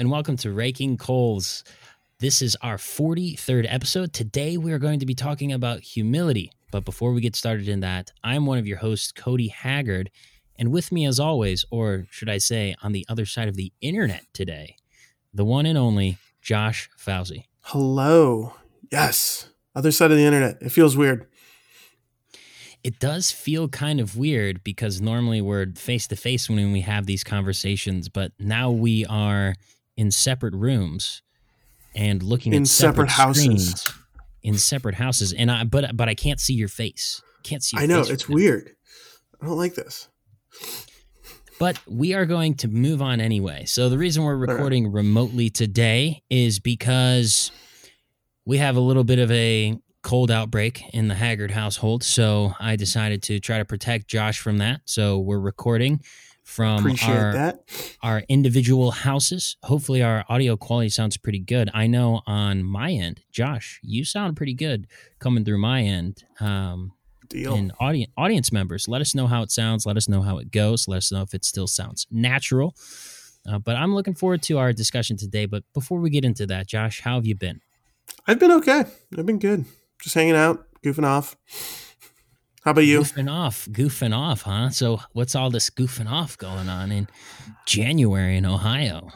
And welcome to Raking Coals. This is our 43rd episode. Today we are going to be talking about humility. But before we get started in that, I'm one of your hosts, Cody Haggard. And with me, as always, or should I say, on the other side of the internet today, the one and only Josh Fauzi. Hello. Yes. Other side of the internet. It feels weird. It does feel kind of weird because normally we're face to face when we have these conversations, but now we are in separate rooms and looking In at separate, separate houses. screens in separate houses. And I but but I can't see your face. Can't see. Your I know. It's right now. weird. I don't like this. But we are going to move on anyway. So the reason we're right. recording remotely today is because we have a little bit of a cold outbreak in the Haggard household. So I decided to try to protect Josh from that. So we're recording from Appreciate our that. our individual houses. Hopefully our audio quality sounds pretty good. I know on my end, Josh, you sound pretty good coming through my end. Um, Deal. and audience audience members let us know how it sounds let us know how it goes let us know if it still sounds natural uh, but i'm looking forward to our discussion today but before we get into that josh how have you been I've been okay. I've been good. Just hanging out, goofing off. How about you? goofing off goofing off huh so what's all this goofing off going on in january in ohio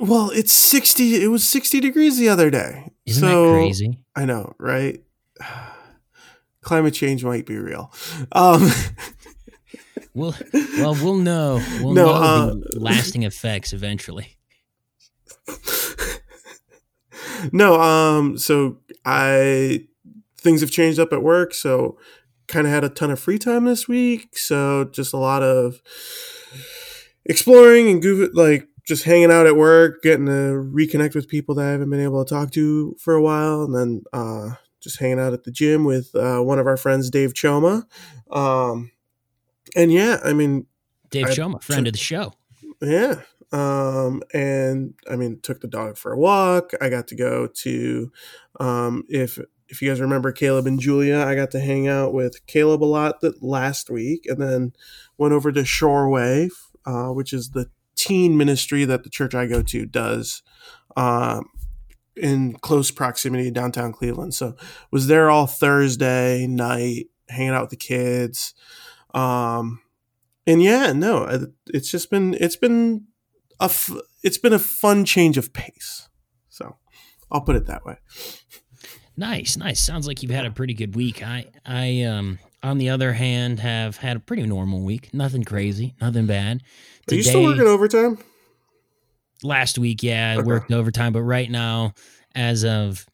Well, it's 60. It was 60 degrees the other day. isn't so, that crazy I know, right? Climate change might be real. Um, we'll well we'll know we'll No, know uh, the lasting effects eventually no, um, so I things have changed up at work, so kind of had a ton of free time this week. So just a lot of exploring and goof like just hanging out at work, getting to reconnect with people that I haven't been able to talk to for a while, and then uh, just hanging out at the gym with uh, one of our friends, Dave Choma. Um, and yeah, I mean, dave I- choma friend of the show yeah. Um, and I mean, took the dog for a walk. I got to go to, um, if if you guys remember Caleb and Julia, I got to hang out with Caleb a lot last week, and then went over to Shoreway, uh, which is the teen ministry that the church I go to does, um, in close proximity to downtown Cleveland. So was there all Thursday night, hanging out with the kids. Um, and yeah, no, it's just been it's been a f- it's been a fun change of pace. So I'll put it that way. Nice, nice. Sounds like you've had a pretty good week. I, I, um, on the other hand, have had a pretty normal week. Nothing crazy, nothing bad. Are you still working overtime? last week, yeah, I Okay. worked overtime, but right now, as of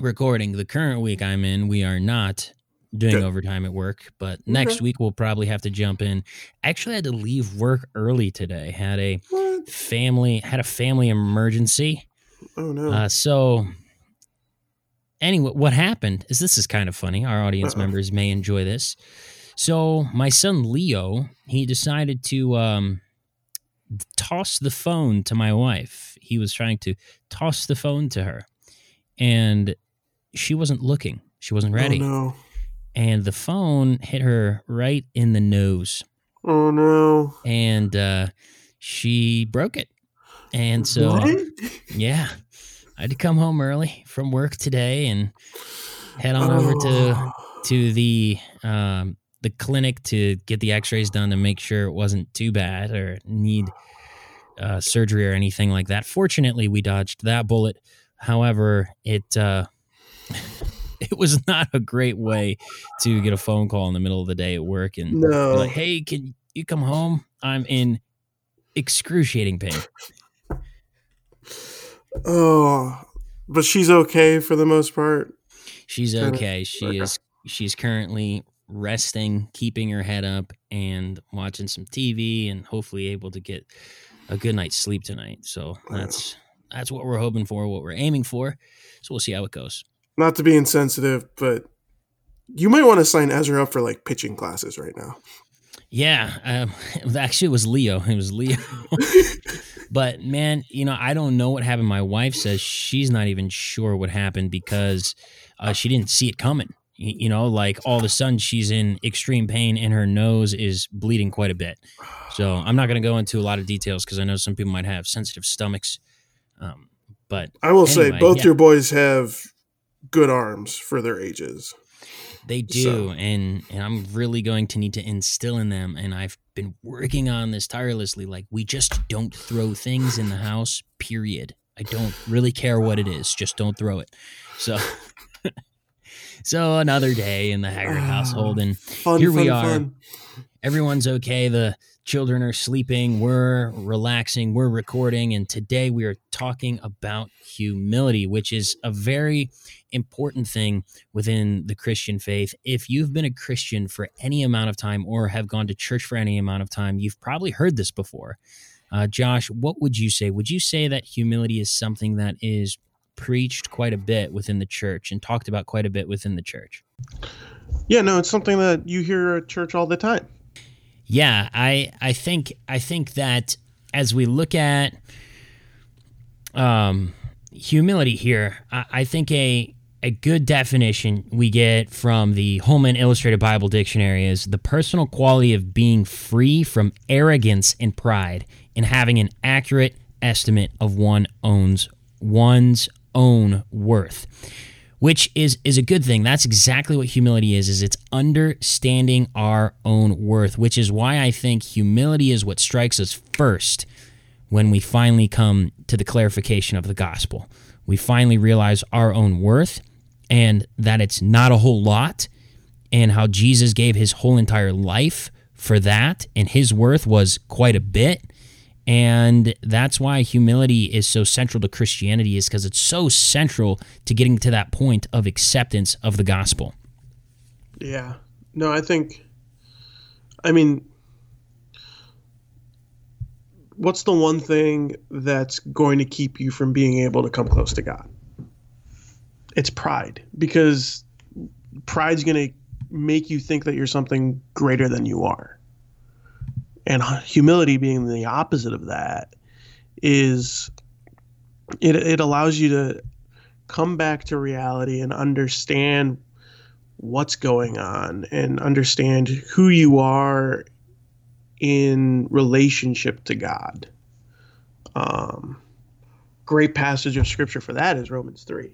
recording, the current week I'm in, we are not doing Good. overtime at work. But next week we'll probably have to jump in. Actually, I had to leave work early today. Had a What? family had a family emergency. Oh no. Uh, so, anyway, what happened is this is kind of funny. Our audience Uh-oh. members may enjoy this. So, my son Leo, he decided to um, toss the phone to my wife. He was trying to toss the phone to her, and she wasn't looking. She wasn't ready, Oh no. and the phone hit her right in the nose, Oh no. and uh, she broke it. And so, What? yeah, I had to come home early from work today and head on over to Oh. to the um, the clinic to get the X-rays done to make sure it wasn't too bad or need uh, surgery or anything like that. Fortunately, we dodged that bullet. However, it uh, it was not a great way to get a phone call in the middle of the day at work and be No. like, "Hey, can you come home? I'm in excruciating pain." Oh, but she's okay for the most part. She's okay. She okay. is she's currently resting, keeping her head up and watching some TV and hopefully able to get a good night's sleep tonight. So that's that's what we're hoping for, what we're aiming for. So we'll see how it goes. Not to be insensitive, but you might want to sign Ezra up for like pitching classes right now. Yeah, um, actually, it was Leo. It was Leo. but man, you know, I don't know what happened. My wife says she's not even sure what happened because uh, she didn't see it coming. you know, like all of a sudden she's in extreme pain and her nose is bleeding quite a bit. So I'm not going to go into a lot of details because I know some people might have sensitive stomachs. Um, but I will anyway, say both yeah. your boys have good arms for their ages. They do, So- and and I'm really going to need to instill in them. And I've been working on this tirelessly. Like we just don't throw things in the house. Period. I don't really care what it is. Just don't throw it. So, so another day in the Haggard household, ah, and Fun, Here fun, we are. fun. everyone's okay. The children are sleeping. We're relaxing. We're recording. And today we are talking about humility, which is a very important thing within the Christian faith. If you've been a Christian for any amount of time or have gone to church for any amount of time, you've probably heard this before. Uh, Josh, what would you say? Would you say that humility is something that is preached quite a bit within the church and talked about quite a bit within the church? Yeah, no, it's something that you hear at church all the time. Yeah, I I think I think that as we look at um, humility here, I, I think a a good definition we get from the Holman Illustrated Bible Dictionary is the personal quality of being free from arrogance and pride and having an accurate estimate of one owns one's own worth which is is a good thing. That's exactly what humility is. Is it's understanding our own worth, which is why I think humility is what strikes us first when we finally come to the clarification of the gospel. We finally realize our own worth and that it's not a whole lot and how Jesus gave his whole entire life for that and his worth was quite a bit and that's why humility is so central to Christianity is because it's so central to getting to that point of acceptance of the gospel. Yeah. No, I think. I mean, what's the one thing that's going to keep you from being able to come close to God? It's pride, because pride's going to make you think that you're something greater than you are. And humility being the opposite of that is it, it allows you to come back to reality and understand what's going on and understand who you are in relationship to God. Um, great passage of scripture for that is Romans 3.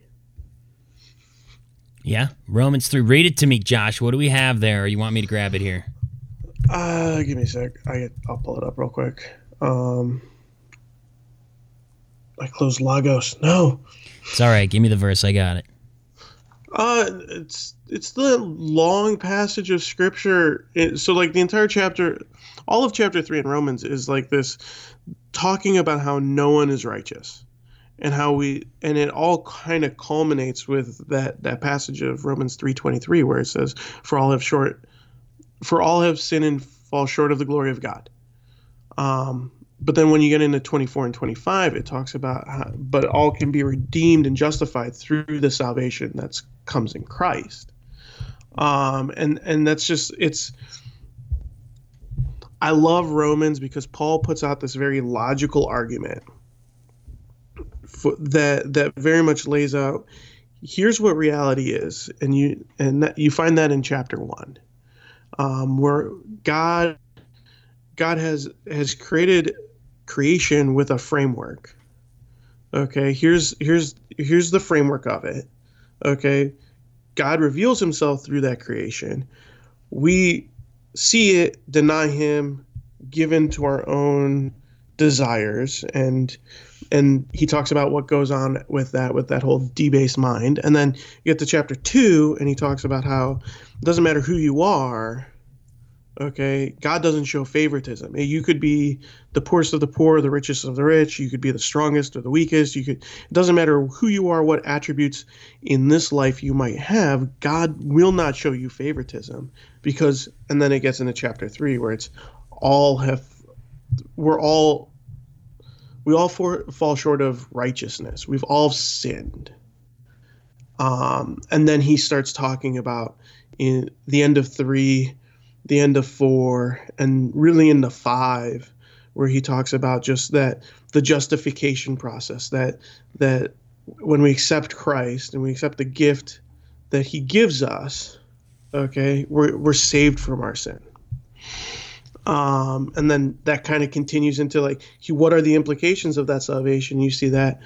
Yeah, Romans 3. Read it to me, Josh. What do we have there? You want me to grab it here? Uh, give me a sec. I, I'll pull it up real quick. Um, I closed Logos. No. It's all right. Give me the verse. I got it. Uh, it's it's the long passage of scripture. It, so like the entire chapter, all of chapter three in Romans is like this, talking about how no one is righteous, and how we and it all kind of culminates with that that passage of Romans three twenty three where it says, "For all have short, for all have sinned and fall short of the glory of God." Um, but then when you get into 24 and 25 it talks about how, but all can be redeemed and justified through the salvation that comes in christ. Um, and and that's just it's i love romans because paul puts out this very logical argument for, that that very much lays out here's what reality is. And you and that, you find that in chapter one um, where god God has has created creation with a framework. Okay, here's here's here's the framework of it. Okay, God reveals Himself through that creation. We see it, deny Him, give in to our own desires, and and He talks about what goes on with that, with that whole debased mind. And then you get to chapter two, and He talks about how it doesn't matter who you are okay god doesn't show favoritism. You could be the poorest of the poor the richest of the rich you could be the strongest or the weakest you could it doesn't matter who you are what attributes in this life you might have god will not show you favoritism because and then it gets into chapter 3 where it's all have we're all we all for, fall short of righteousness. We've all sinned. Um, and then he starts talking about in the end of 3 the end of four and really into five where he talks about just that the justification process that that when we accept christ and we accept the gift that he gives us Okay, we're we're saved from our sin. Um, and then that kind of continues into like, what are the implications of that salvation? You see that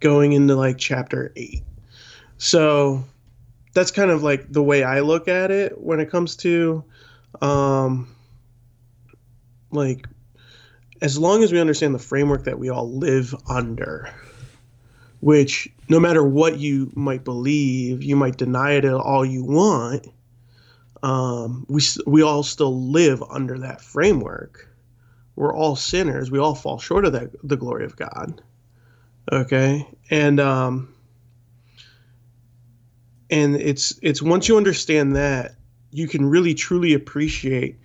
going into like chapter eight. So that's kind of like the way I look at it when it comes to, um, like, as long as we understand the framework that we all live under, which no matter what you might believe, you might deny it all you want um, we we all still live under that framework. We're all sinners. We all fall short of that the glory of God. Okay, and um, and it's it's once you understand that you can really truly appreciate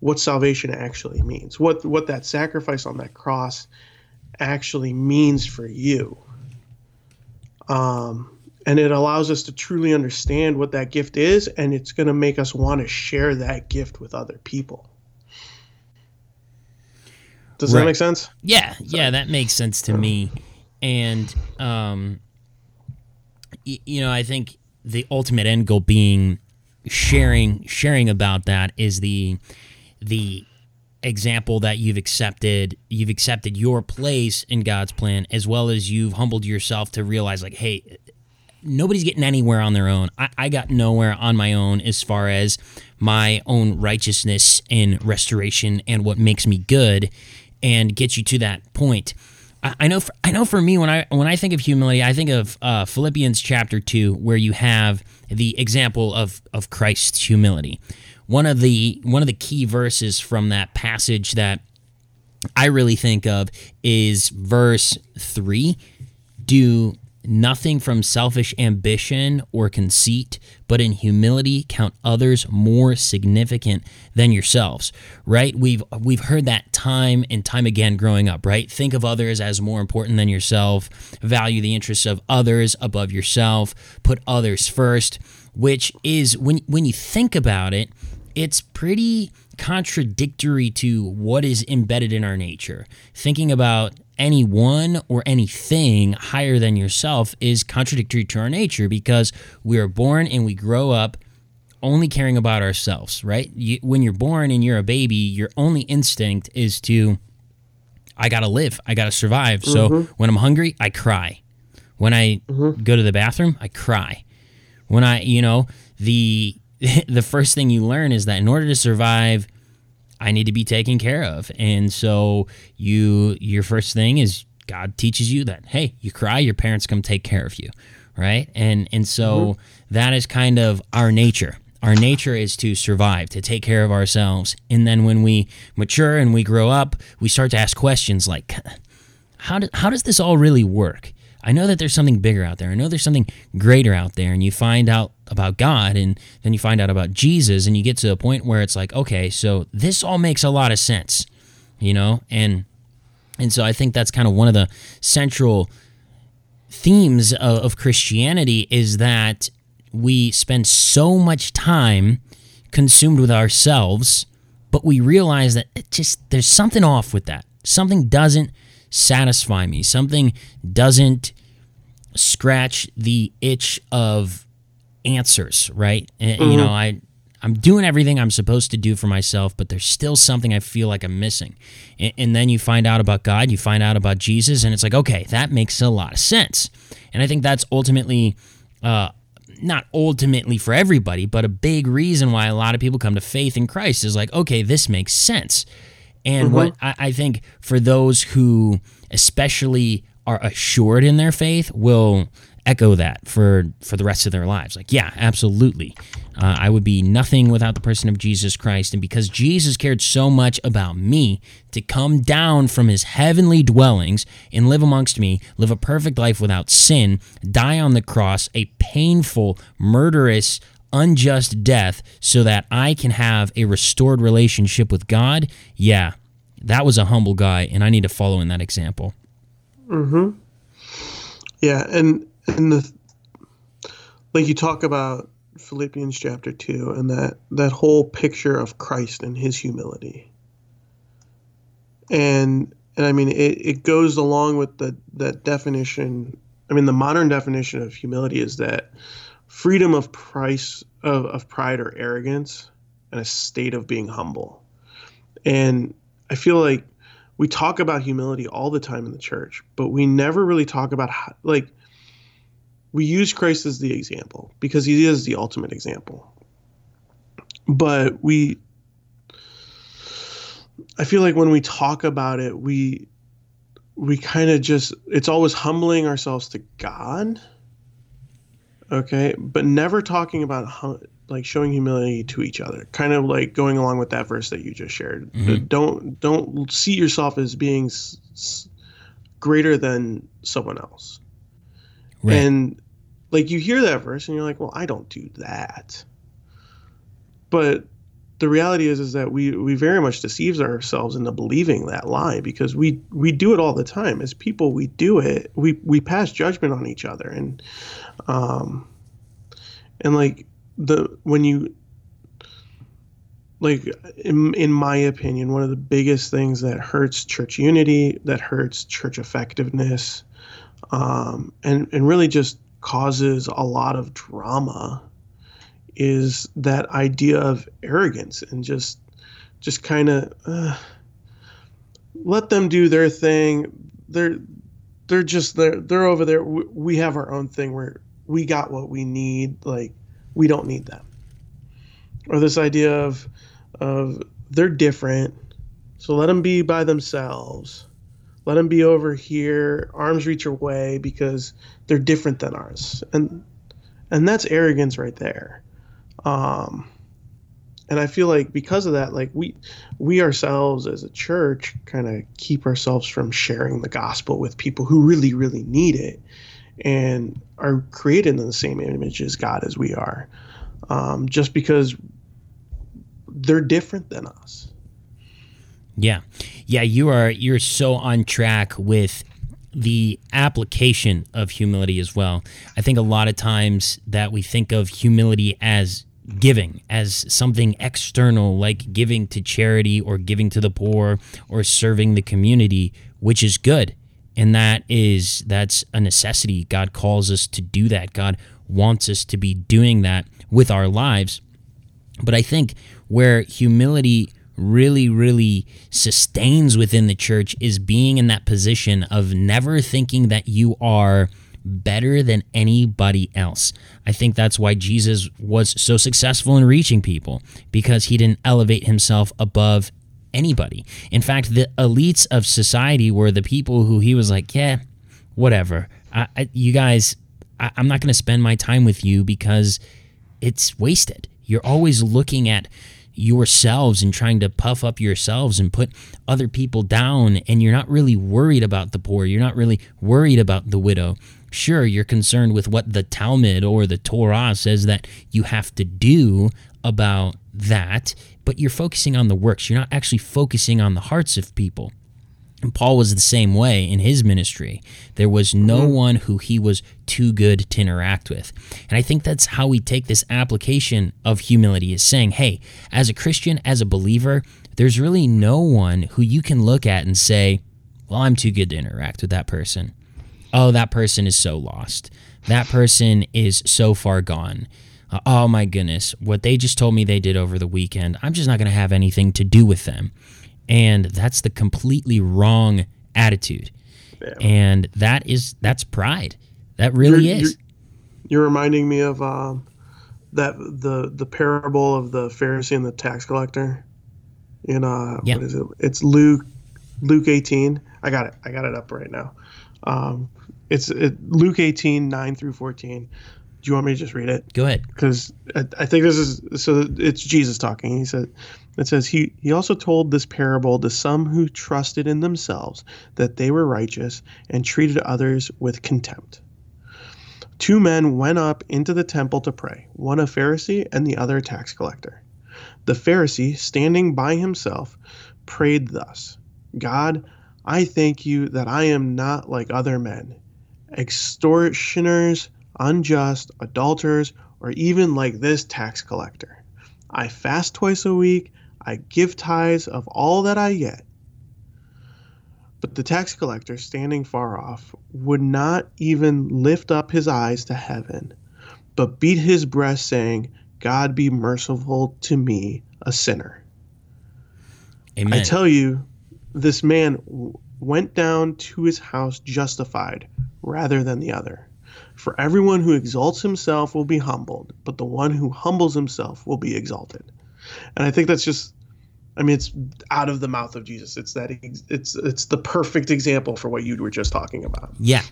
what salvation actually means. What what that sacrifice on that cross actually means for you. Um, and it allows us to truly understand what that gift is and it's going to make us want to share that gift with other people does right. that make sense yeah Sorry. yeah that makes sense to me and um y- you know i think the ultimate end goal being sharing sharing about that is the the example that you've accepted you've accepted your place in God's plan as well as you've humbled yourself to realize like hey nobody's getting anywhere on their own. I, I, got nowhere on my own as far as my own righteousness and restoration and what makes me good and gets you to that point. I, know. For, I know. For me, when I when I think of humility, I think of uh, Philippians chapter two, where you have the example of of Christ's humility. One of the one of the key verses from that passage that I really think of is verse three. Do nothing from selfish ambition or conceit, but in humility count others more significant than yourselves. Right? We've we've heard that time and time again growing up, right? Think of others as more important than yourself, value the interests of others above yourself, put others first, which is when when you think about it, it's pretty contradictory to what is embedded in our nature. Thinking about anyone or anything higher than yourself is contradictory to our nature because we are born and we grow up only caring about ourselves, right? You, when you're born and you're a baby, your only instinct is to, I gotta live, I gotta survive. Mm-hmm. So when I'm hungry, I cry. When I mm-hmm. go to the bathroom, I cry. When I, you know, the the first thing you learn is that in order to survive, I need to be taken care of. And so you your first thing is God teaches you that hey, you cry, your parents come take care of you, right? And and so mm-hmm. that is kind of our nature. Our nature is to survive, to take care of ourselves. And then when we mature and we grow up, we start to ask questions like how do, how does this all really work? I know that there's something bigger out there. I know there's something greater out there. And you find out about God and then you find out about Jesus and you get to a point where it's like, okay, so this all makes a lot of sense, you know? And and so I think that's kind of one of the central themes of, of Christianity is that we spend so much time consumed with ourselves, but we realize that it just there's something off with that. Something doesn't satisfy me. Something doesn't scratch the itch of answers, right? Mm-hmm. You know, I I'm doing everything I'm supposed to do for myself, but there's still something I feel like I'm missing. And, and, then you find out about God, you find out about Jesus, and it's like, okay, that makes a lot of sense. And I think that's ultimately, uh, not ultimately for everybody, but a big reason why a lot of people come to faith in Christ is like, okay, this makes sense. And mm-hmm. what I, I think for those who especially are assured in their faith will echo that for for the rest of their lives like yeah absolutely uh, i would be nothing without the person of jesus christ and because jesus cared so much about me to come down from his heavenly dwellings and live amongst me live a perfect life without sin die on the cross a painful murderous unjust death so that I can have a restored relationship with God, yeah, that was a humble guy, and I need to follow in that example. Hmm. Yeah, and and the like you talk about Philippians chapter two, and that that whole picture of Christ and His humility, and and I mean it, it goes along with the that definition. I mean, the modern definition of humility is that freedom of price of, of pride or arrogance and a state of being humble. And I feel like we talk about humility all the time in the church, but we never really talk about how, like we use Christ as the example because he is the ultimate example. But we I feel like when we talk about it, we we kind of just it's always humbling ourselves to God. Okay, but never talking about like showing humility to each other. Kind of like going along with that verse that you just shared. Mm-hmm. Don't don't see yourself as being s- greater than someone else. Right. And like you hear that verse and you're like, "Well, I don't do that." But the reality is is that we we very much deceives ourselves into believing that lie because we we do it all the time as people we do it we we pass judgment on each other and um and like the when you like in, in my opinion one of the biggest things that hurts church unity that hurts church effectiveness um and and really just causes a lot of drama is that idea of arrogance and just just kind of uh, let them do their thing. They're they're just they're they're over there. We, we have our own thing where we got what we need. Like we don't need them. Or this idea of of they're different, so let them be by themselves. Let them be over here, arms reach away because they're different than ours, and and that's arrogance right there. Um, and I feel like because of that, like we we ourselves as a church kind of keep ourselves from sharing the gospel with people who really, really need it and are created in the same image as God as we are. Um, just because they're different than us. Yeah. Yeah, you are you're so on track with the application of humility as well. I think a lot of times that we think of humility as giving as something external, like giving to charity or giving to the poor or serving the community, which is good. And that is that's a necessity. God calls us to do that. God wants us to be doing that with our lives. But I think where humility really, really sustains within the church is being in that position of never thinking that you are better than anybody else. I think that's why Jesus was so successful in reaching people because he didn't elevate himself above anybody. In fact, the elites of society were the people who he was like, yeah, whatever. I, I, you guys, I, I'm not going to spend my time with you because it's wasted. You're always looking at yourselves and trying to puff up yourselves and put other people down and you're not really worried about the poor you're not really worried about the widow Sure, you're concerned with what the Talmud or the Torah says that you have to do about that, but you're focusing on the works. You're not actually focusing on the hearts of people. And Paul was the same way in his ministry. There was no mm-hmm. one who he was too good to interact with. And I think that's how we take this application of humility is saying, hey, as a Christian, as a believer, there's really no one who you can look at and say, well, I'm too good to interact with that person oh, that person is so lost. That person is so far gone. Uh, oh my goodness, what they just told me they did over the weekend, I'm just not going to have anything to do with them. And that's the completely wrong attitude. Yeah. And that is that's pride. That really you're, is. You're, you're, reminding me of um, that the the parable of the Pharisee and the tax collector. In uh, what is it? It's Luke Luke 18. I got it. I got it up right now. Um, it's it, Luke 18, 9 through 14. Do you want me to just read it? Go ahead. Because I, I, think this is so it's Jesus talking. He said, it says, he, he also told this parable to some who trusted in themselves that they were righteous and treated others with contempt. Two men went up into the temple to pray, one a Pharisee and the other a tax collector. The Pharisee, standing by himself, prayed thus God, I thank you that I am not like other men extortioners, unjust, adulterers, or even like this tax collector. I fast twice a week, I give tithes of all that I get. But the tax collector, standing far off, would not even lift up his eyes to heaven, but beat his breast, saying, God be merciful to me, a sinner. Amen. I tell you, this man w- went down to his house justified rather than the other. For everyone who exalts himself will be humbled, but the one who humbles himself will be exalted. And I think that's just I mean it's out of the mouth of Jesus. It's that it's it's the perfect example for what you were just talking about. Yeah.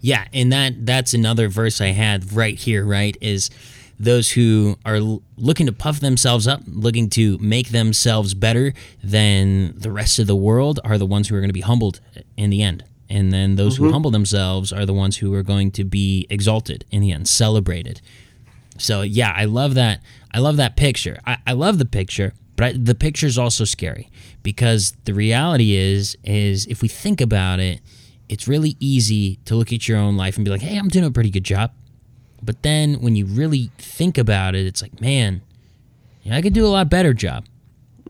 Yeah, and that that's another verse I had right here, right? Is those who are looking to puff themselves up, looking to make themselves better than the rest of the world are the ones who are going to be humbled in the end. And then those who mm-hmm. humble themselves are the ones who are going to be exalted in the end, celebrated. So yeah, I love that. I love that picture. I, I love the picture, but I, the picture is also scary because the reality is, is if we think about it, it's really easy to look at your own life and be like, "Hey, I'm doing a pretty good job." But then when you really think about it, it's like, man, yeah, I could do a lot better job.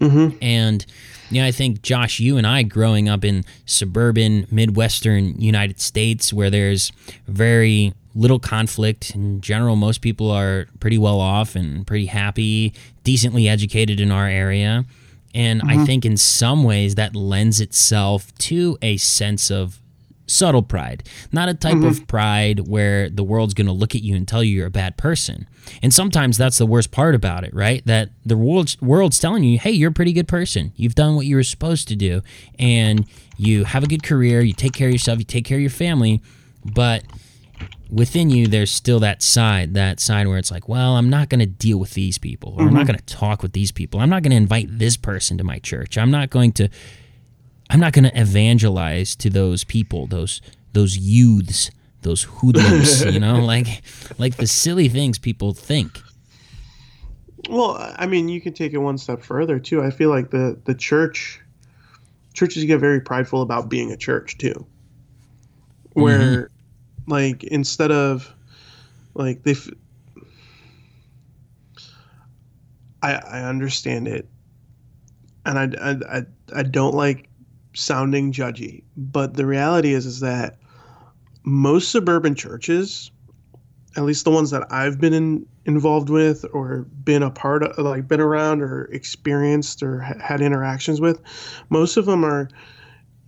Mm-hmm. And you know, I think Josh, you and I, growing up in suburban Midwestern United States, where there's very little conflict in general, most people are pretty well off and pretty happy, decently educated in our area. And I mm-hmm. think in some ways that lends itself to a sense of subtle pride, not a type of mm-hmm. pride where the world's going to look at you and tell you you're a bad person. And sometimes that's the worst part about it, right? That the world's, world's telling you, hey, you're a pretty good person. You've done what you were supposed to do, and you have a good career, you take care of yourself, you take care of your family, but within you there's still that side that side where it's like well i'm not going to deal with these people or i'm not mm-hmm. going to talk with these people. I'm not going to invite this person to my church. I'm not going to i'm not going to evangelize to those people those those youths those hoodlums you know? Like like the silly things people think. Well, I mean, you can take it one step further too. I feel like the the church churches get very prideful about being a church too. Where mm-hmm. Like instead of like they f- I I understand it. And I, I, I, don't like sounding judgy, but the reality is is that most suburban churches at least the ones that I've been in, involved with or been a part of, like been around or experienced or ha- had interactions with, most of them are,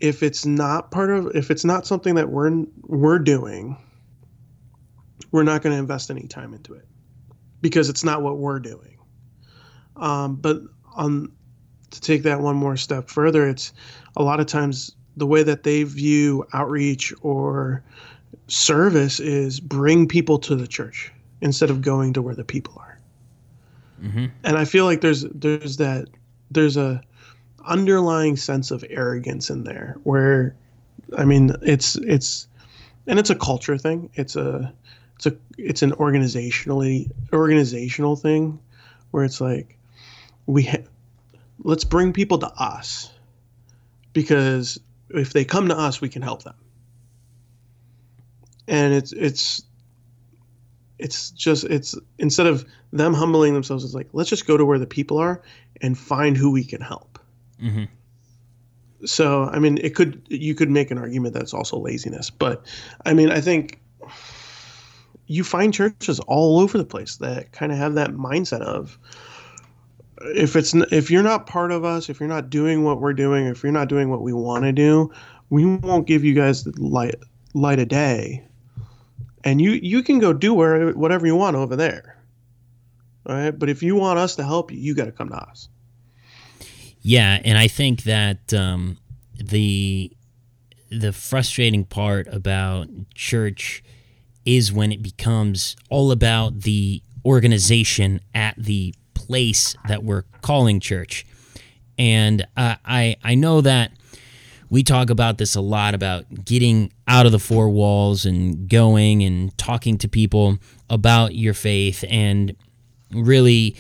if it's not part of, if it's not something that we're we're doing, we're not going to invest any time into it because it's not what we're doing. Um, but on to take that one more step further, it's a lot of times the way that they view outreach or service is bring people to the church instead of going to where the people are. And I feel like there's there's that there's a underlying sense of arrogance in there where I mean it's it's and it's a culture thing. It's a it's a it's an organizationally organizational thing where it's like we ha- let's bring people to us because if they come to us we can help them and it's it's it's just it's instead of them humbling themselves it's like let's just go to where the people are and find who we can help Mhm. so i mean it could you could make an argument that's also laziness but i mean i think you find churches all over the place that kind of have that mindset of if it's if you're not part of us if you're not doing what we're doing if you're not doing what we want to do we won't give you guys the light light of day. And you you can go do where whatever you want over there all right? But if you want us to help you you got to come to us Yeah, and I think that um, the the frustrating part about church is when it becomes all about the organization at the place that we're calling church. And uh, I I know that we talk about this a lot about getting out of the four walls and going and talking to people about your faith and really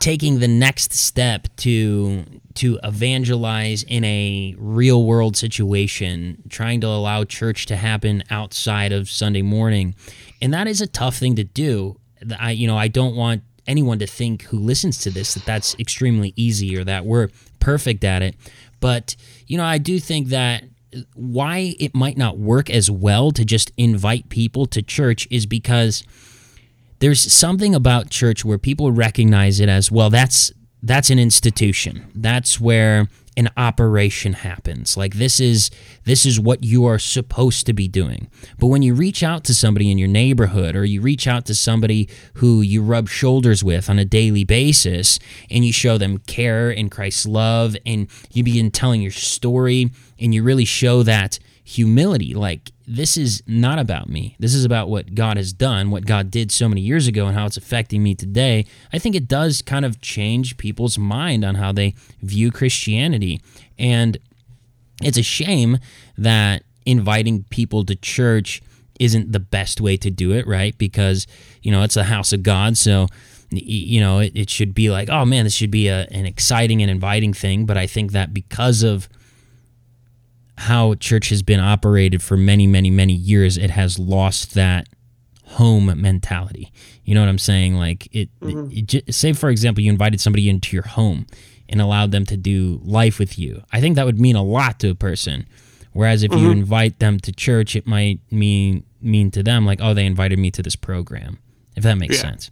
taking the next step to to evangelize in a real world situation trying to allow church to happen outside of Sunday morning. And that is a tough thing to do. I you know I don't want anyone to think who listens to this that that's extremely easy or that we're perfect at it. But you know I do think that why it might not work as well to just invite people to church is because there's something about church where people recognize it as well that's that's an institution. That's where an operation happens. Like this is this is what you are supposed to be doing. But when you reach out to somebody in your neighborhood or you reach out to somebody who you rub shoulders with on a daily basis and you show them care and Christ's love and you begin telling your story and you really show that humility like this is not about me. This is about what God has done, what God did so many years ago, and how it's affecting me today. I think it does kind of change people's mind on how they view Christianity. And it's a shame that inviting people to church isn't the best way to do it, right? Because, you know, it's a house of God. So, you know, it, it should be like, oh man, this should be a, an exciting and inviting thing. But I think that because of how church has been operated for many, many, many years, it has lost that home mentality. You know what I'm saying? Like it, mm-hmm. it, it, say for example, you invited somebody into your home and allowed them to do life with you. I think that would mean a lot to a person. Whereas if mm-hmm. you invite them to church, it might mean mean to them like, oh, they invited me to this program. If that makes yeah. sense.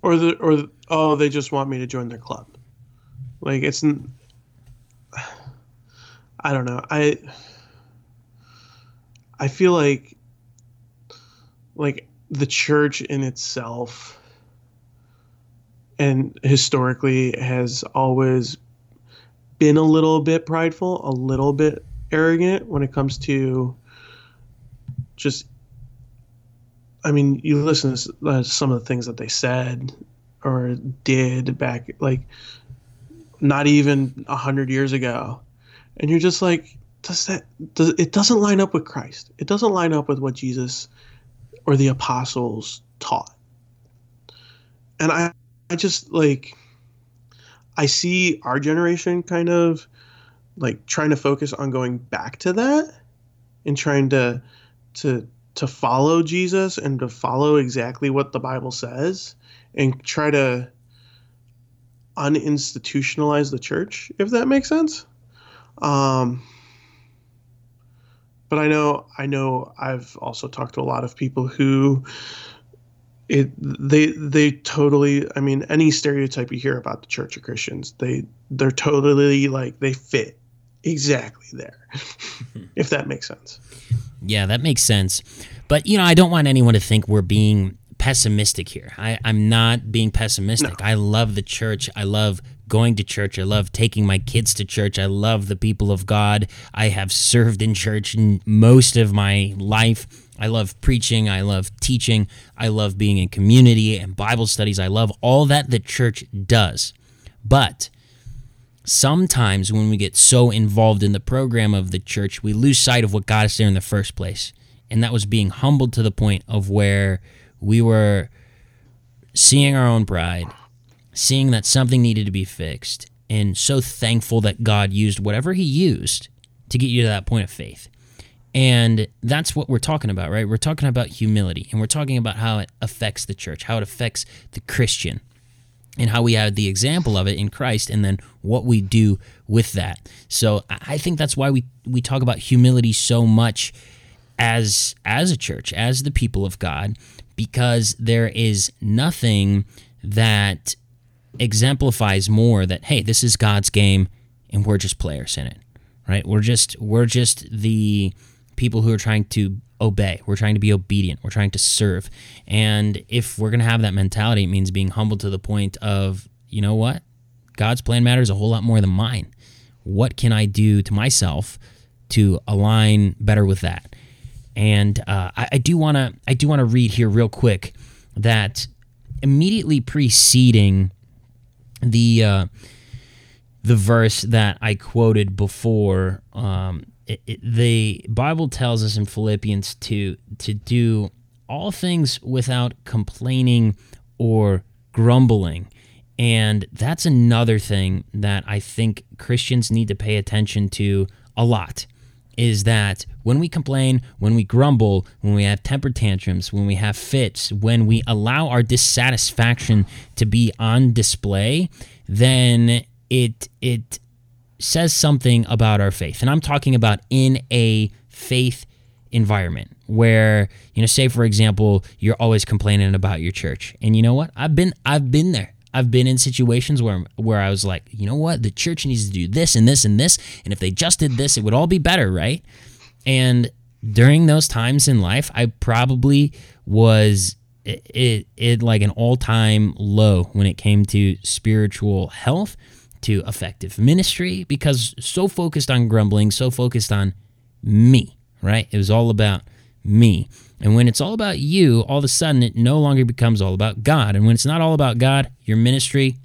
Or the or the, oh, they just want me to join their club. Like it's I don't know. I I feel like like the church in itself and historically has always been a little bit prideful, a little bit arrogant when it comes to just I mean, you listen to uh, some of the things that they said or did back like not even a hundred years ago and you're just like does that does it doesn't line up with Christ. It doesn't line up with what Jesus or the apostles taught. And I I just like I see our generation kind of like trying to focus on going back to that and trying to to to follow Jesus and to follow exactly what the Bible says and try to uninstitutionalize the church if that makes sense. Um, but I know I know I've also talked to a lot of people who it they they totally I mean any stereotype you hear about the Church of Christians they they're totally like they fit exactly there if that makes sense. Yeah, that makes sense. But you know, I don't want anyone to think we're being pessimistic here. I, I'm not being pessimistic. No. I love the church. I love going to church. I love taking my kids to church. I love the people of God. I have served in church most of my life. I love preaching. I love teaching. I love being in community and Bible studies. I love all that the church does. But sometimes when we get so involved in the program of the church, we lose sight of what got us there in the first place. And that was being humbled to the point of where we were seeing our own pride seeing that something needed to be fixed, and so thankful that God used whatever He used to get you to that point of faith. And that's what we're talking about, right? We're talking about humility, and we're talking about how it affects the church, how it affects the Christian, and how we have the example of it in Christ, and then what we do with that. So I think that's why we, we talk about humility so much as as a church, as the people of God, because there is nothing that exemplifies more that hey, this is God's game and we're just players in it. Right? We're just we're just the people who are trying to obey. We're trying to be obedient. We're trying to serve. And if we're going to have that mentality, it means being humble to the point of, you know what? God's plan matters a whole lot more than mine. What can I do to myself to align better with that? And uh, I, I do want to I do want to read here real quick that immediately preceding the uh, the verse that I quoted before. Um, it, it, the Bible tells us in Philippians to to do all things without complaining or grumbling. And that's another thing that I think Christians need to pay attention to a lot is that when we complain, when we grumble, when we have temper tantrums, when we have fits, when we allow our dissatisfaction to be on display, then it it says something about our faith. And I'm talking about in a faith environment where you know say for example you're always complaining about your church. And you know what? I've been i've been there i've been in situations where where i was like you know what the church needs to do this and this and this and if they just did this it would all be better right and during those times in life i probably was it, it, it like an all-time low when it came to spiritual health to effective ministry because so focused on grumbling so focused on me right? It was all about me. And when it's all about you, all of a sudden it no longer becomes all about God. And when it's not all about God, your ministry,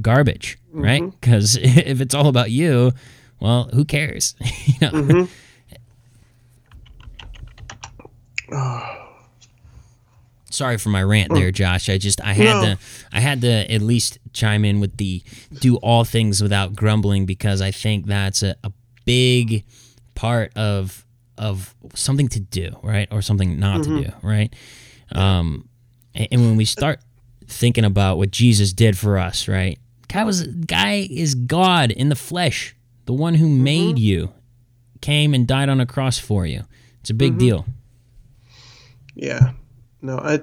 garbage, mm-hmm. right? Because if it's all about you, well, who cares? you know? Mm-hmm. Sorry for my rant there, Josh. I just I had no. to I had to at least chime in with the do all things without grumbling because I think that's a, a big part of of something to do, right, or something not mm-hmm. to do, right? Um, and, and when we start thinking about what Jesus did for us, right? Guy was guy is God in the flesh, the one who mm-hmm. made you, came and died on a cross for you. It's a big mm-hmm. deal. Yeah. No, I.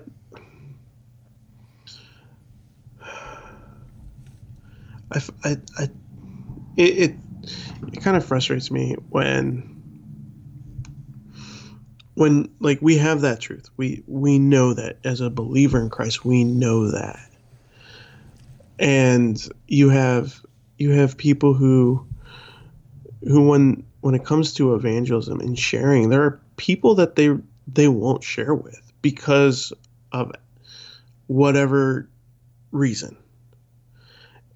I, I, I it, it it kind of frustrates me when when like we have that truth. We we know that as a believer in christ we know that. And you have you have people who who when when it comes to evangelism and sharing there are people that they they won't share with because of whatever reason.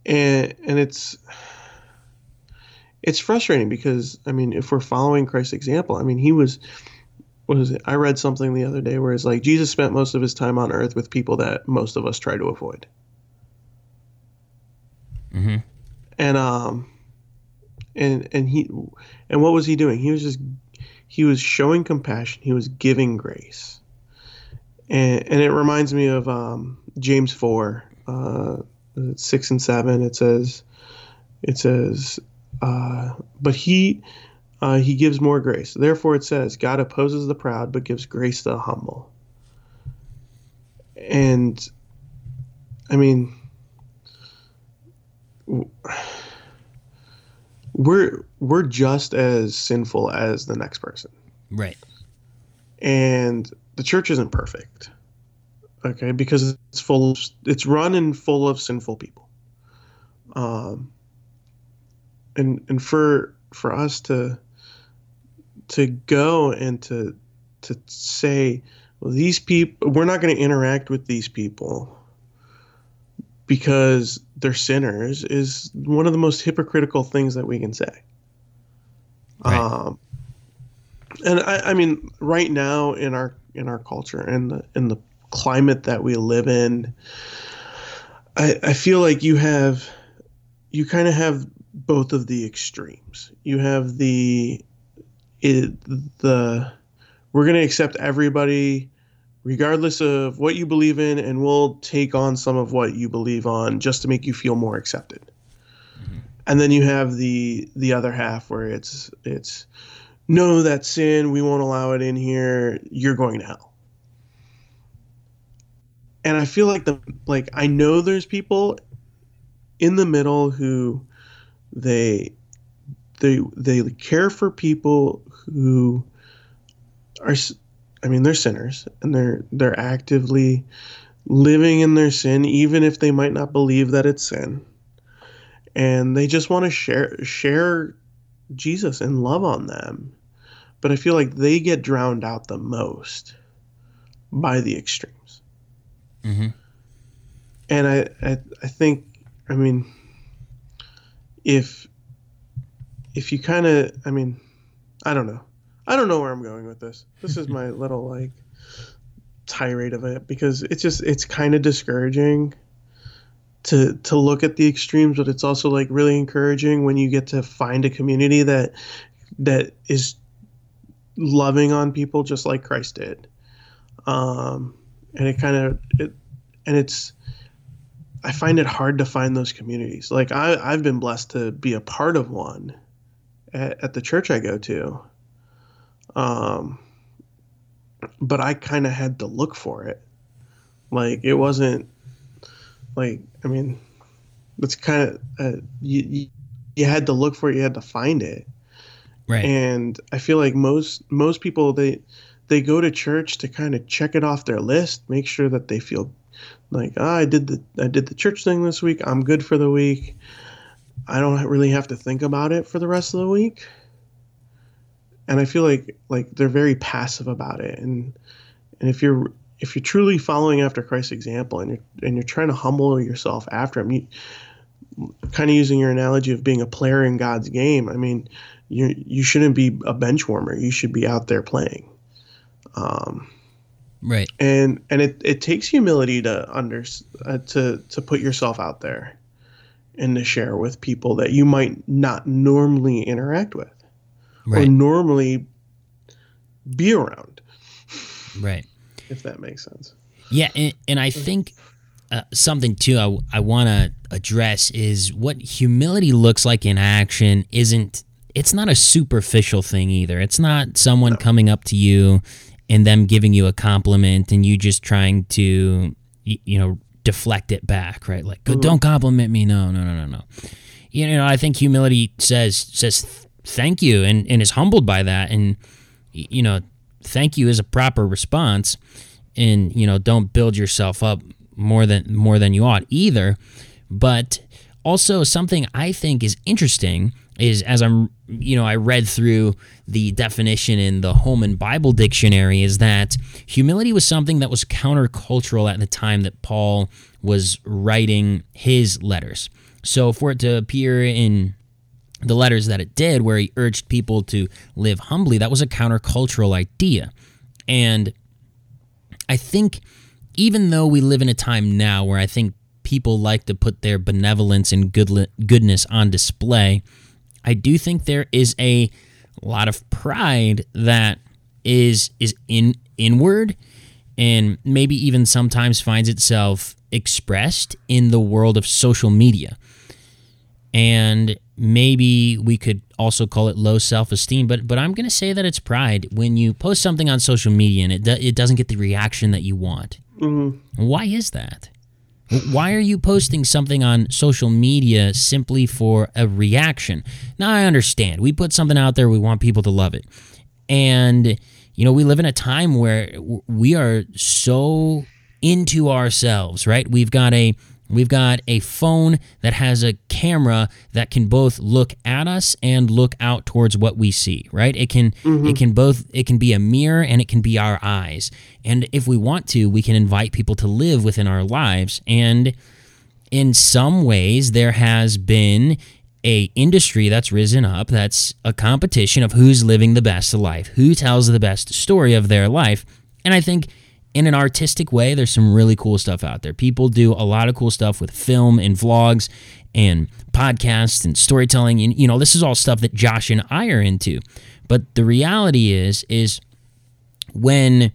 And and it's it's frustrating because I mean, if we're following Christ's example, I mean, he was what is it? I read something the other day where it's like Jesus spent most of his time on earth with people that most of us try to avoid. Mm-hmm. And um, and and he and what was he doing? He was just he was showing compassion. He was giving grace. And and it reminds me of um, James four, uh, six and seven. It says, it says uh, but he uh, he gives more grace. Therefore, it says, God opposes the proud, but gives grace to the humble. And I mean, we're we're just as sinful as the next person, right? And the church isn't perfect, okay? Because it's full of it's run and full of sinful people. Um, and and for for us to to go and to to say well these people we're not going to interact with these people because they're sinners is one of the most hypocritical things that we can say right. um and I, I mean right now in our in our culture and the in the climate that we live in I, I feel like you have you kind of have both of the extremes. You have the it, the we're going to accept everybody regardless of what you believe in and we'll take on some of what you believe on just to make you feel more accepted. Mm-hmm. And then you have the the other half where it's it's no that sin, we won't allow it in here, you're going to hell. And I feel like the like I know there's people in the middle who they they they care for people who are I mean they're sinners and they're they're actively living in their sin even if they might not believe that it's sin. And they just want to share share Jesus and love on them. But I feel like they get drowned out the most by the extremes. Mm-hmm. And I, I I think I mean if if you kind of i mean i don't know. I don't know where i'm going with this. This is my little like tirade of it because it's just it's kind of discouraging to to look at the extremes but it's also like really encouraging when you get to find a community that that is loving on people just like christ did. Um and it kind of it and it's I find it hard to find those communities. Like I, I've been blessed to be a part of one at, at the church I go to. Um, but I kind of had to look for it. Like it wasn't like I mean, it's kind of uh, you, you you had to look for it, you had to find it. Right. And I feel like most most people they they go to church to kind of check it off their list, make sure that they feel like oh, I did the I did the church thing this week. I'm good for the week. I don't really have to think about it for the rest of the week. And I feel like like they're very passive about it. And and if you're if you're truly following after Christ's example and you're and you're trying to humble yourself after him, you kind of using your analogy of being a player in God's game. I mean, you you shouldn't be a bench warmer. You should be out there playing. Um, right. And and it, it takes humility to under uh, to to put yourself out there and to share with people that you might not normally interact with Right. or normally be around. Right. If that makes sense. Yeah, and, and I think uh, something too I, I want to address is what humility looks like in action isn't it's not a superficial thing either. It's not someone coming up to you and them giving you a compliment and you just trying to you know deflect it back, right? Like mm-hmm. don't compliment me. No, no, no, no, no. You know, I think humility says says thank you and, and is humbled by that and you know, thank you is a proper response and you know don't build yourself up more than more than you ought either but also something i think is interesting is as i'm you know i read through the definition in the holman bible dictionary is that humility was something that was countercultural at the time that paul was writing his letters. So for it to appear in the letters that it did where he urged people to live humbly that was a countercultural idea. And I think even though we live in a time now where I think people like to put their benevolence and good, goodness on display, I do think there is a lot of pride that is is in inward and maybe even sometimes finds itself expressed in the world of social media. And maybe we could also call it low self-esteem but but I'm going to say that it's pride when you post something on social media and it do, it doesn't get the reaction that you want. Mm-hmm. Why is that? Why are you posting something on social media simply for a reaction? Now I understand. We put something out there, we want people to love it. And you know, we live in a time where we are so into ourselves, right? We've got a We've got a phone that has a camera that can both look at us and look out towards what we see, right? It can mm-hmm. it can both it can be a mirror and it can be our eyes. And if we want to, we can invite people to live within our lives. And in some ways there has been a industry that's risen up that's a competition of who's living the best life, who tells the best story of their life. And I think in an artistic way, there's some really cool stuff out there. People do a lot of cool stuff with film and vlogs and podcasts and storytelling. And, you know, this is all stuff that Josh and I are into. But the reality is, is when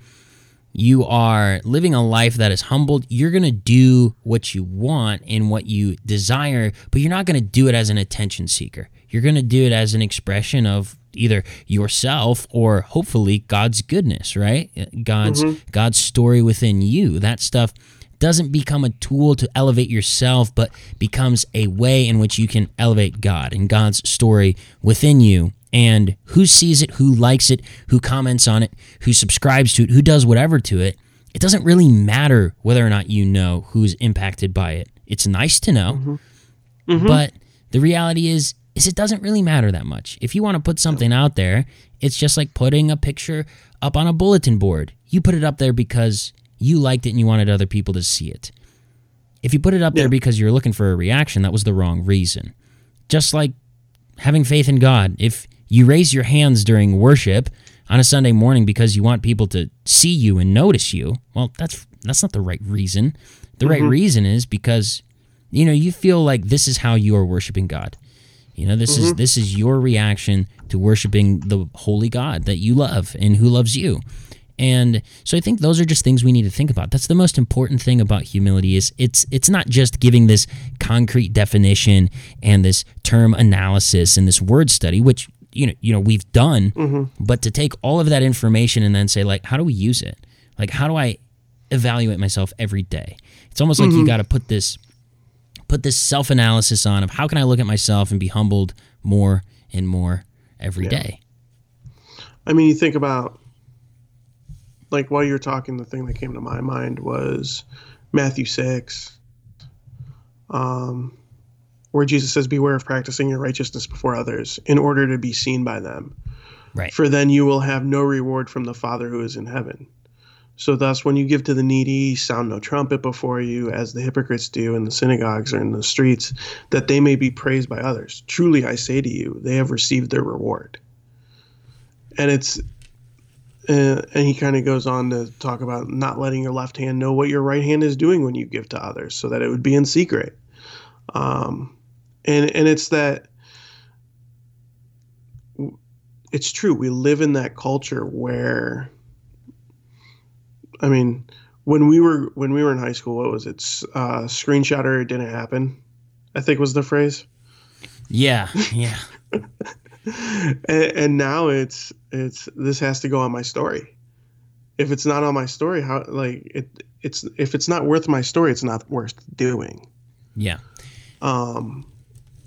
you are living a life that is humbled, you're going to do what you want and what you desire, but you're not going to do it as an attention seeker. You're going to do it as an expression of either yourself or hopefully God's goodness, right? God's mm-hmm. God's story within you. That stuff doesn't become a tool to elevate yourself, but becomes a way in which you can elevate God and God's story within you. And who sees it, who likes it, who comments on it, who subscribes to it, who does whatever to it, it doesn't really matter whether or not you know who's impacted by it. It's nice to know, mm-hmm. Mm-hmm. but the reality is is it doesn't really matter that much. If you want to put something out there, it's just like putting a picture up on a bulletin board. You put it up there because you liked it and you wanted other people to see it. If you put it up yeah. there because you're looking for a reaction, that was the wrong reason. Just like having faith in God. If you raise your hands during worship on a Sunday morning because you want people to see you and notice you, well, that's that's not the right reason. The mm-hmm. right reason is because you know, you feel like this is how you are worshiping God. You know, this mm-hmm. is this is your reaction to worshiping the holy God that you love and who loves you. And so I think those are just things we need to think about. That's the most important thing about humility is it's it's not just giving this concrete definition and this term analysis and this word study, which you know you know we've done Mm-hmm. but to take all of that information and then say like how do we use it like how do i evaluate myself every day it's almost like you got to put this put this self-analysis on of how can i look at myself and be humbled more and more every day. I mean, you think about like while you're talking, the thing that came to my mind was Matthew six, um, where Jesus says, "Beware of practicing your righteousness before others, in order to be seen by them. Right. For then you will have no reward from the Father who is in heaven." So thus, when you give to the needy, sound no trumpet before you, as the hypocrites do in the synagogues or in the streets, that they may be praised by others. Truly, I say to you, they have received their reward. And it's, uh, and he kind of goes on to talk about not letting your left hand know what your right hand is doing when you give to others, so that it would be in secret. Um, and and it's that. It's true. We live in that culture where I mean, when we were when we were in high school, what was it? Uh, screenshot or it didn't happen. I think was the phrase. Yeah, yeah, and, and now it's it's this has to go on my story. If it's not on my story, how like it it's if it's not worth my story, it's not worth doing. yeah, Um,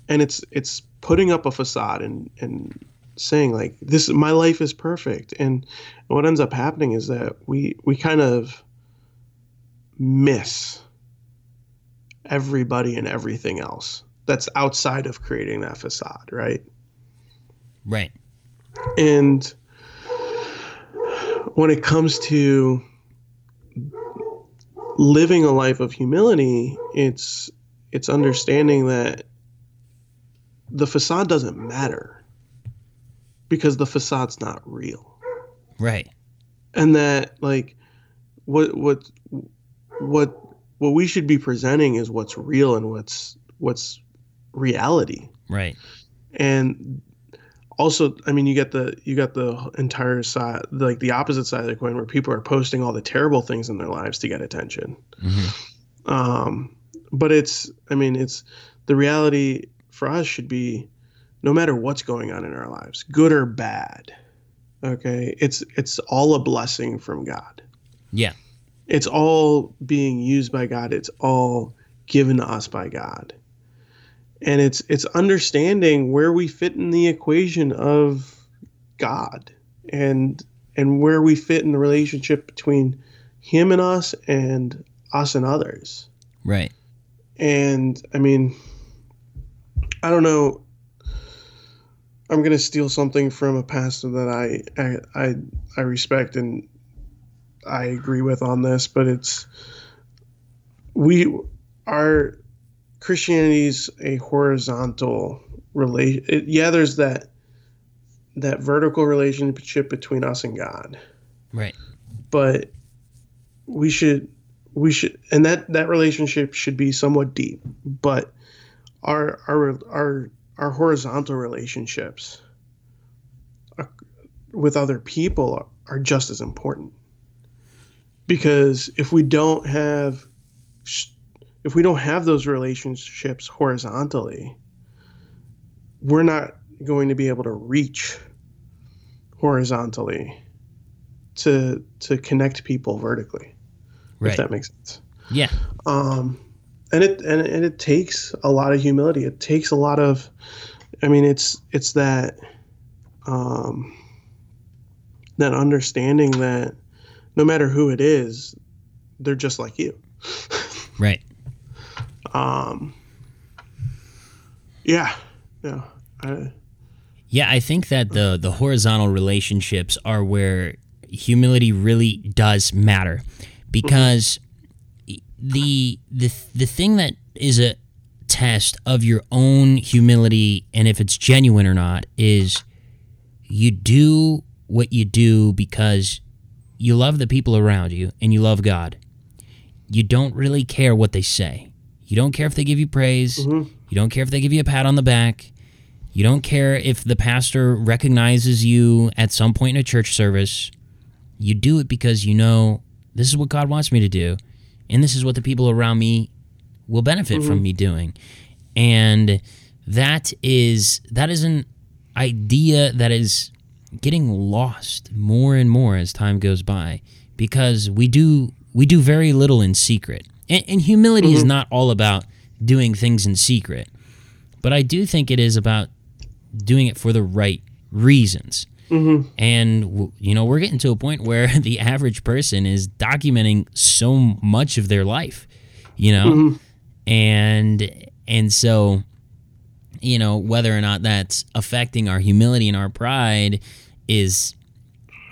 and it's it's putting up a facade and and saying like this my life is perfect. And what ends up happening is that we we kind of miss everybody and everything else that's outside of creating that facade right? Right. and when it comes to living a life of humility it's it's understanding that the facade doesn't matter because the facade's not real Right. and that like what what what what we should be presenting is what's real and what's what's reality Right. and also i mean you get the you got the entire side like the opposite side of the coin where people are posting all the terrible things in their lives to get attention hmm um but it's i mean it's the reality for us should be no matter what's going on in our lives good or bad okay it's it's all a blessing from god Yeah. it's all being used by God. It's all given to us by God. And it's it's understanding where we fit in the equation of God and and where we fit in the relationship between him and us and us and others. Right. And I mean I don't know I'm going to steal something from a pastor that I I I, I respect and I agree with on this, but it's we our Christianity's a horizontal relation. Yeah, there's that that vertical relationship between us and God, Right. but we should we should and that that relationship should be somewhat deep. But our our our our horizontal relationships uh, with other people are just as important because if we don't have if we don't have those relationships horizontally we're not going to be able to reach horizontally to to connect people vertically Right. if that makes sense yeah. um and it and, and it takes a lot of humility. It takes a lot of i mean it's it's that um that understanding that no matter who it is they're just like you. Right. um yeah yeah I, Yeah, I think that the the horizontal relationships are where humility really does matter. Because the the the thing that is a test of your own humility and if it's genuine or not is you do what you do because you love the people around you and you love God. You don't really care what they say. You don't care if they give you praise. Mhm. You don't care if they give you a pat on the back. You don't care if the pastor recognizes you at some point in a church service. You do it because you know this is what God wants me to do, and this is what the people around me will benefit from me doing. And that is that is an idea that is getting lost more and more as time goes by because we do we do very little in secret. And, and humility mm-hmm. is not all about doing things in secret, but I do think it is about doing it for the right reasons. Mm-hmm. And you know, we're getting to a point where the average person is documenting so much of their life, you know, mm-hmm. and and so you know whether or not that's affecting our humility and our pride is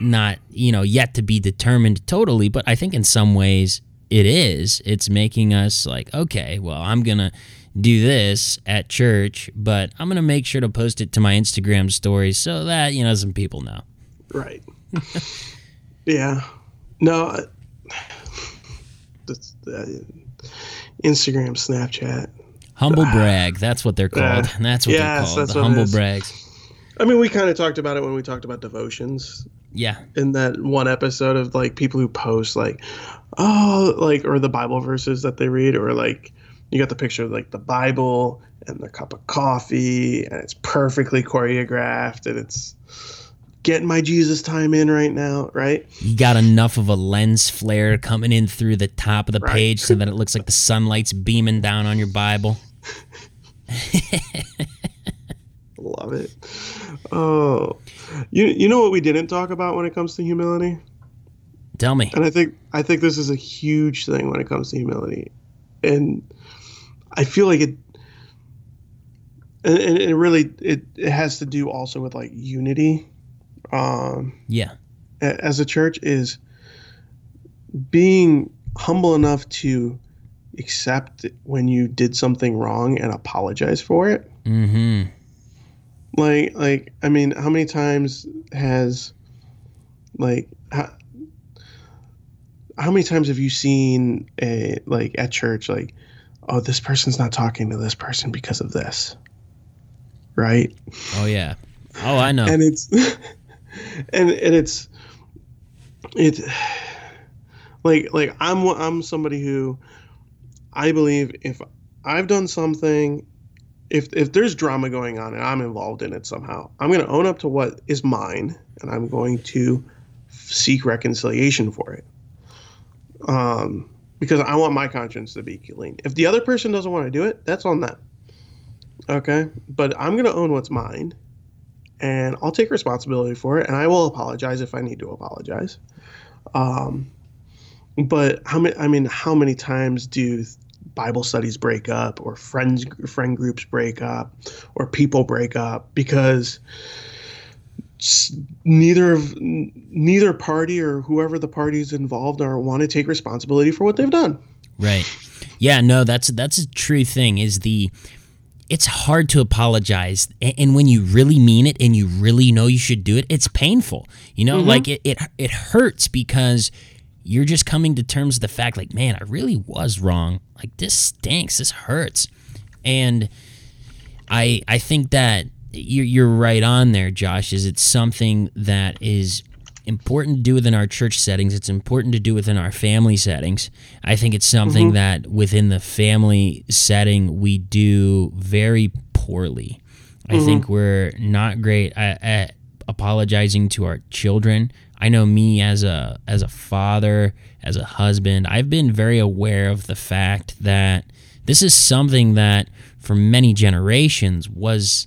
not you know yet to be determined totally but i think in some ways it is it's making us like okay well i'm gonna do this at church but i'm gonna make sure to post it to my instagram stories so that you know some people know. Right. Yeah. No that's uh, instagram snapchat. Humble brag. That's what they're called. Uh, that's what yes, they're called the humble brags. I mean, we kind of talked about it when we talked about devotions. Yeah. In that one episode of like people who post like, oh, like or the Bible verses that they read, or like you got the picture of like the Bible and the cup of coffee, and it's perfectly choreographed, and it's getting my Jesus time in right now, right? You got enough of a lens flare coming in through the top of the right. page so that it looks like the sunlight's beaming down on your Bible. Love it. Oh, you you know what we didn't talk about when it comes to humility? Tell me. And I think I think this is a huge thing when it comes to humility, and I feel like it. And, and it really it, it has to do also with like unity. Um, yeah. As a church is being humble enough to accept when you did something wrong and apologize for it. Mm-hmm like like i mean how many times has like how, how many times have you seen a like at church like oh this person's not talking to this person because of this. Right? Oh yeah. Oh i know. And it's and and it's it like like i'm i'm somebody who i believe if i've done something if if there's drama going on and I'm involved in it somehow, I'm going to own up to what is mine and I'm going to seek reconciliation for it. Um, because I want my conscience to be clean. If the other person doesn't want to do it, that's on them. Okay, but I'm going to own what's mine, and I'll take responsibility for it, and I will apologize if I need to apologize. Um, but how many? I mean, how many times do Bible studies break up or friends friend groups break up or people break up because neither of neither party or whoever the parties involved are want to take responsibility for what they've done. Right. Yeah, no, that's that's a true thing is the it's hard to apologize and when you really mean it and you really know you should do it it's painful you know mm-hmm. like it, it it hurts because you're just coming to terms with the fact like man i really was wrong like this stinks this hurts and i i think that you're, you're right on there josh is it's something that is important to do within our church settings it's important to do within our family settings i think it's something mm-hmm. that within the family setting we do very poorly mm-hmm. i think we're not great at, at apologizing to our children I know me as a as a father, as a husband, I've been very aware of the fact that this is something that for many generations was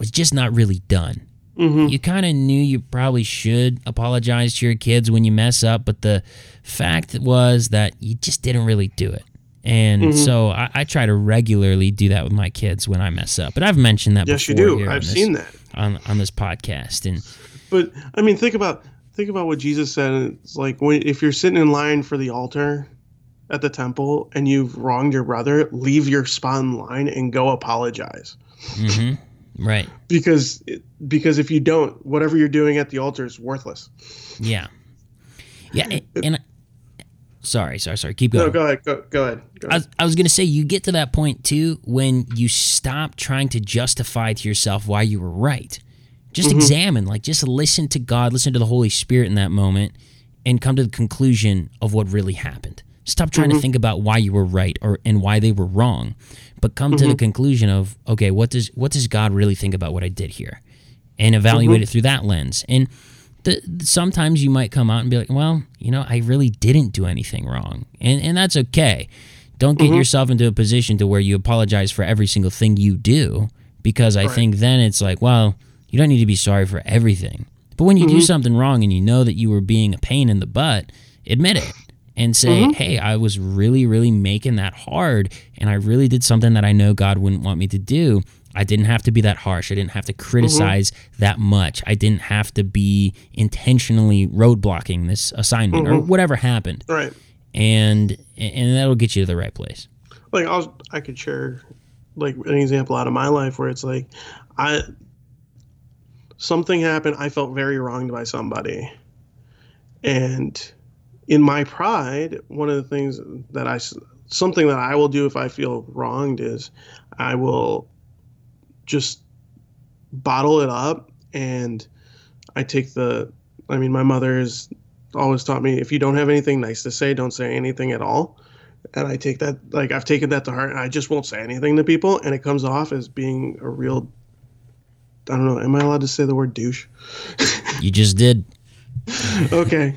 was just not really done. Mm-hmm. You kind of knew you probably should apologize to your kids when you mess up, but the fact was that you just didn't really do it. And mm-hmm. so I, I, try to regularly do that with my kids when I mess up. But I've mentioned that yes. You do. I've this, seen that on on this podcast. And but I mean, think about think about what Jesus said. It's like when, if you're sitting in line for the altar at the temple and you've wronged your brother, leave your spot in line and go apologize. Mm-hmm. Right. Because because if you don't, whatever you're doing at the altar is worthless. Yeah. Yeah, and, and sorry, sorry, sorry. Keep going. No, go ahead. Go, go ahead. Go ahead. I was, I was going to say you get to that point too when you stop trying to justify to yourself why you were right just mm-hmm. examine, like just listen to God, listen to the Holy Spirit in that moment, and come to the conclusion of what really happened. Stop trying mm-hmm. to think about why you were right or and why they were wrong, but come mm-hmm. to the mm-hmm. conclusion of okay, what does what does God really think about what I did here? and evaluate it through that lens. And the, sometimes you might come out and be like, well, you know, I really didn't do anything wrong. And, and that's okay. Don't get yourself into a position to where you apologize for every single thing you do because I Right. think then it's like, well, you don't need to be sorry for everything. But when you do something wrong and you know that you were being a pain in the butt, admit it and say, mm-hmm. hey, I was really, really making that hard and I really did something that I know God wouldn't want me to do. I didn't have to be that harsh. I didn't have to mm-hmm. criticize that much. I didn't have to be intentionally roadblocking this assignment or mm-hmm. whatever happened. Right. And and that'll get you to the right place. like I was, I could share like an example out of my life where it's like I something happened I felt very wronged by somebody and in my pride one of the things that I, something that I will do if I feel wronged is I will just bottle it up and I take the I mean my mother has always taught me if you don't have anything nice to say don't say anything at all and I take that like I've taken that to heart, and I just won't say anything to people, and it comes off as being a real. I don't know. Am I allowed to say the word douche? You just did. okay,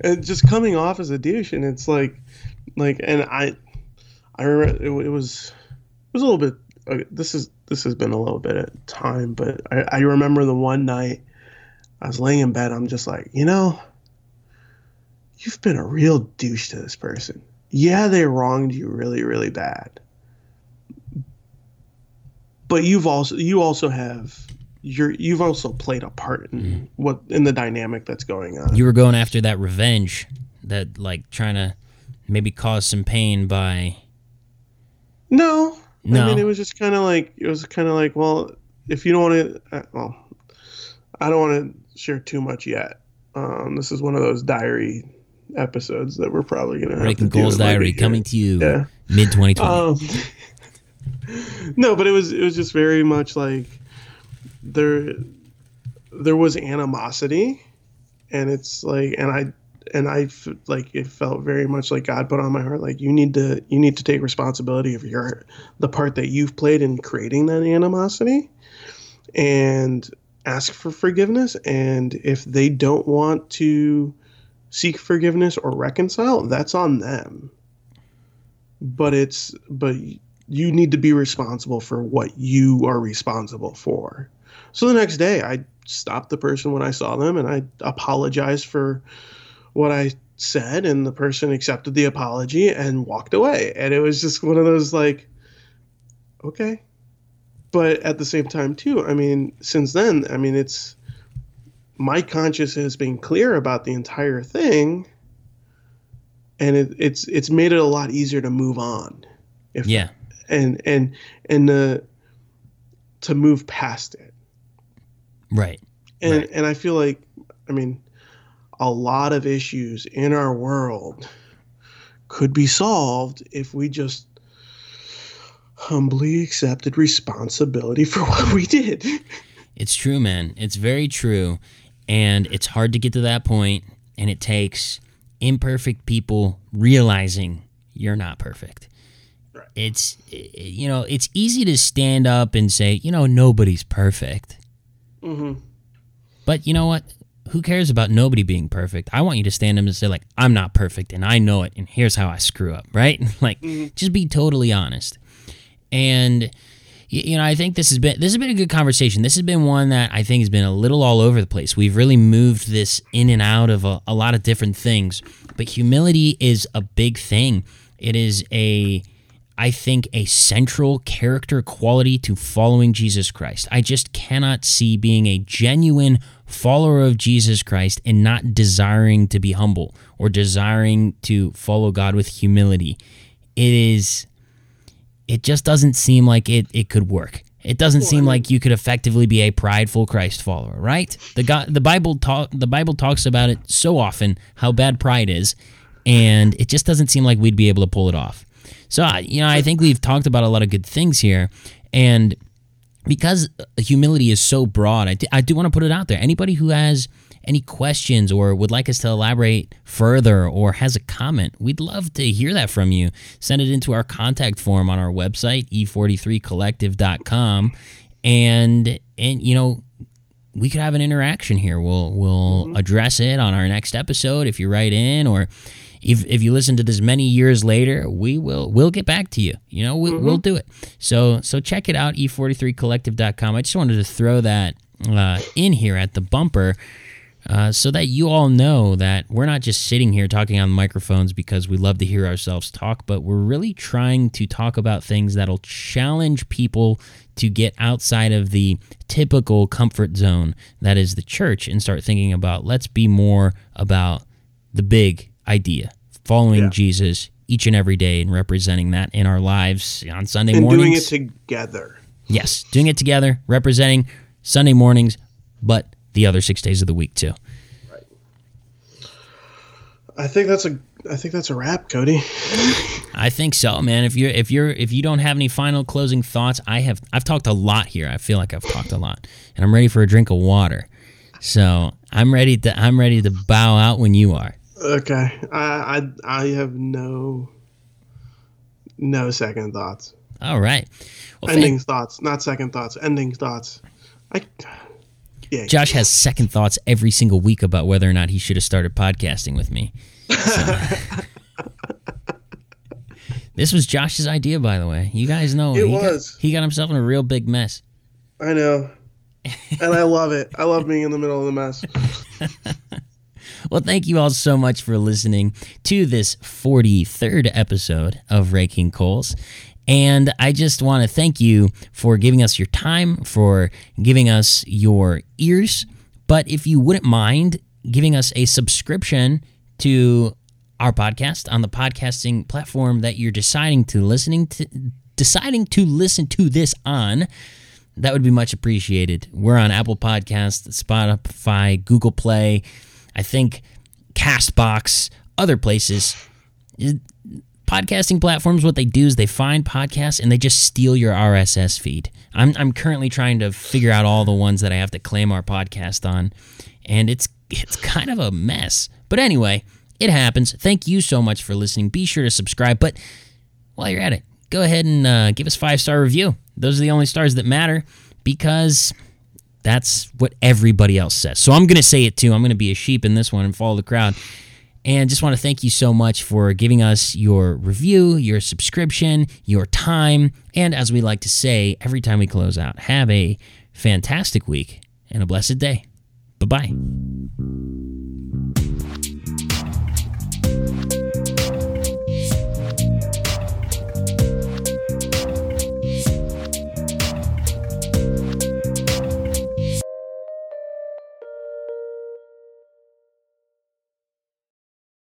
and just coming off as a douche, and it's like, like, and I, I remember it, it was, it was a little bit. This is this has been a little bit of time, but I, I remember the one night I was laying in bed. I'm just like, you know, you've been a real douche to this person. Yeah, they wronged you really, really bad. But you've also you also have you're you've also played a part in what in the dynamic that's going on. You were going after that revenge, that like trying to maybe cause some pain by No, No. I mean it was just kind of like it was kind of like well, if you don't want to, uh, well, I don't want to share too much yet. Um, this is one of those diary episodes that we're probably gonna have Breaking to Goals Diary coming to you Yeah. mid 2020. Um, no, but it was it was just very much like there there was animosity, and it's like and I and I like it felt very much like God put on my heart like you need to you need to take responsibility of your the part that you've played in creating that animosity, and ask for forgiveness. And if they don't want to seek forgiveness or reconcile, that's on them but it's but you need to be responsible for what you are responsible for. So the next day, I stopped the person when I saw them and I apologized for what I said, and the person accepted the apology and walked away. And it was just one of those like, okay. But at the same time, too, I mean, since then, I mean, it's my conscience has been clear about the entire thing and it, it's it's made it a lot easier to move on if yeah. and and and uh, to move past it Right. and Right. and i feel like i mean a lot of issues in our world could be solved if we just humbly accepted responsibility for what we did It's true, man. It's very true. And it's hard to get to that point, and it takes imperfect people realizing you're not perfect. Right. It's eh, eh, you know, it's easy to stand up and say, you know, nobody's perfect. Hmm But you know what? Who cares about nobody being perfect? I want you to stand up and say like, I'm not perfect and I know it and here's how I screw up, right? like just be totally honest. And you know, I think this has been this has been a good conversation. This has been one that I think has been a little all over the place. We've really moved this in and out of a, a lot of different things. But humility is a big thing. It is a I think, a central character quality to following Jesus Christ. I just cannot see being a genuine follower of Jesus Christ and not desiring to be humble or desiring to follow God with humility. It is, it just doesn't seem like it, it could work. It doesn't seem like you could effectively be a prideful Christ follower, right? The God, the Bible talk, the Bible talks about it so often how bad pride is, and it just doesn't seem like we'd be able to pull it off. So, I- you know, I think we've talked about a lot of good things here. And because humility is so broad, I do, I do want to put it out there. Anybody who has any questions or would like us to elaborate further or has a comment, we'd love to hear that from you. Send it into our contact form on our website, e43collective.com. And, and, you know, we could have an interaction here. We'll we'll mm-hmm. address it on our next episode if you write in or if, if you listen to this many years later, we will we'll get back to you. You know, we, mm-hmm. we'll do it. So so check it out e43collective.com. I just wanted to throw that uh, in here at the bumper. Uh, so that you all know that we're not just sitting here talking on microphones because we love to hear ourselves talk, but we're really trying to talk about things that'll challenge people to get outside of the typical comfort zone that is the church and start thinking about let's be more about the big idea, following yeah. Jesus each and every day and representing that in our lives on Sunday and mornings. doing it together. Yes, doing it together, representing Sunday mornings, but the other six days of the week too. Right. I think that's a I think that's a wrap, Cody. I think so, man. If you're if you're if you don't have any final closing thoughts, I have I've talked a lot here. I feel like I've talked a lot. And I'm ready for a drink of water. So I'm ready to I'm ready to bow out when you are. Okay, I, I I have no no second thoughts. All right, well, ending thoughts, not second thoughts. Ending thoughts. I yeah. Josh has second thoughts every single week about whether or not he should have started podcasting with me. So. Uh, this was Josh's idea, by the way. You guys know it he was. Got, he got himself in a real big mess. I know, and I love it. I love being in the middle of the mess. Well, thank you all so much for listening to this 43rd episode of Raking Coals. And I just want to thank you for giving us your time, for giving us your ears. But if you wouldn't mind giving us a subscription to our podcast on the podcasting platform that you're deciding to listening to deciding to listen to this on, that would be much appreciated. We're on Apple Podcasts, Spotify, Google Play, I think Castbox, other places. Podcasting platforms, what they do is they find podcasts and they just steal your RSS feed. I'm, I'm currently trying to figure out all the ones that I have to claim our podcast on, and it's it's kind of a mess. But anyway, it happens. Thank you so much for listening. Be sure to subscribe. But while you're at it, go ahead and uh, give us five star review. Those are the only stars that matter because that's what everybody else says. So I'm going to say it too. I'm going to be a sheep in this one and follow the crowd. And just want to thank you so much for giving us your review, your subscription, your time. And as we like to say every time we close out, have a fantastic week and a blessed day. Bye bye.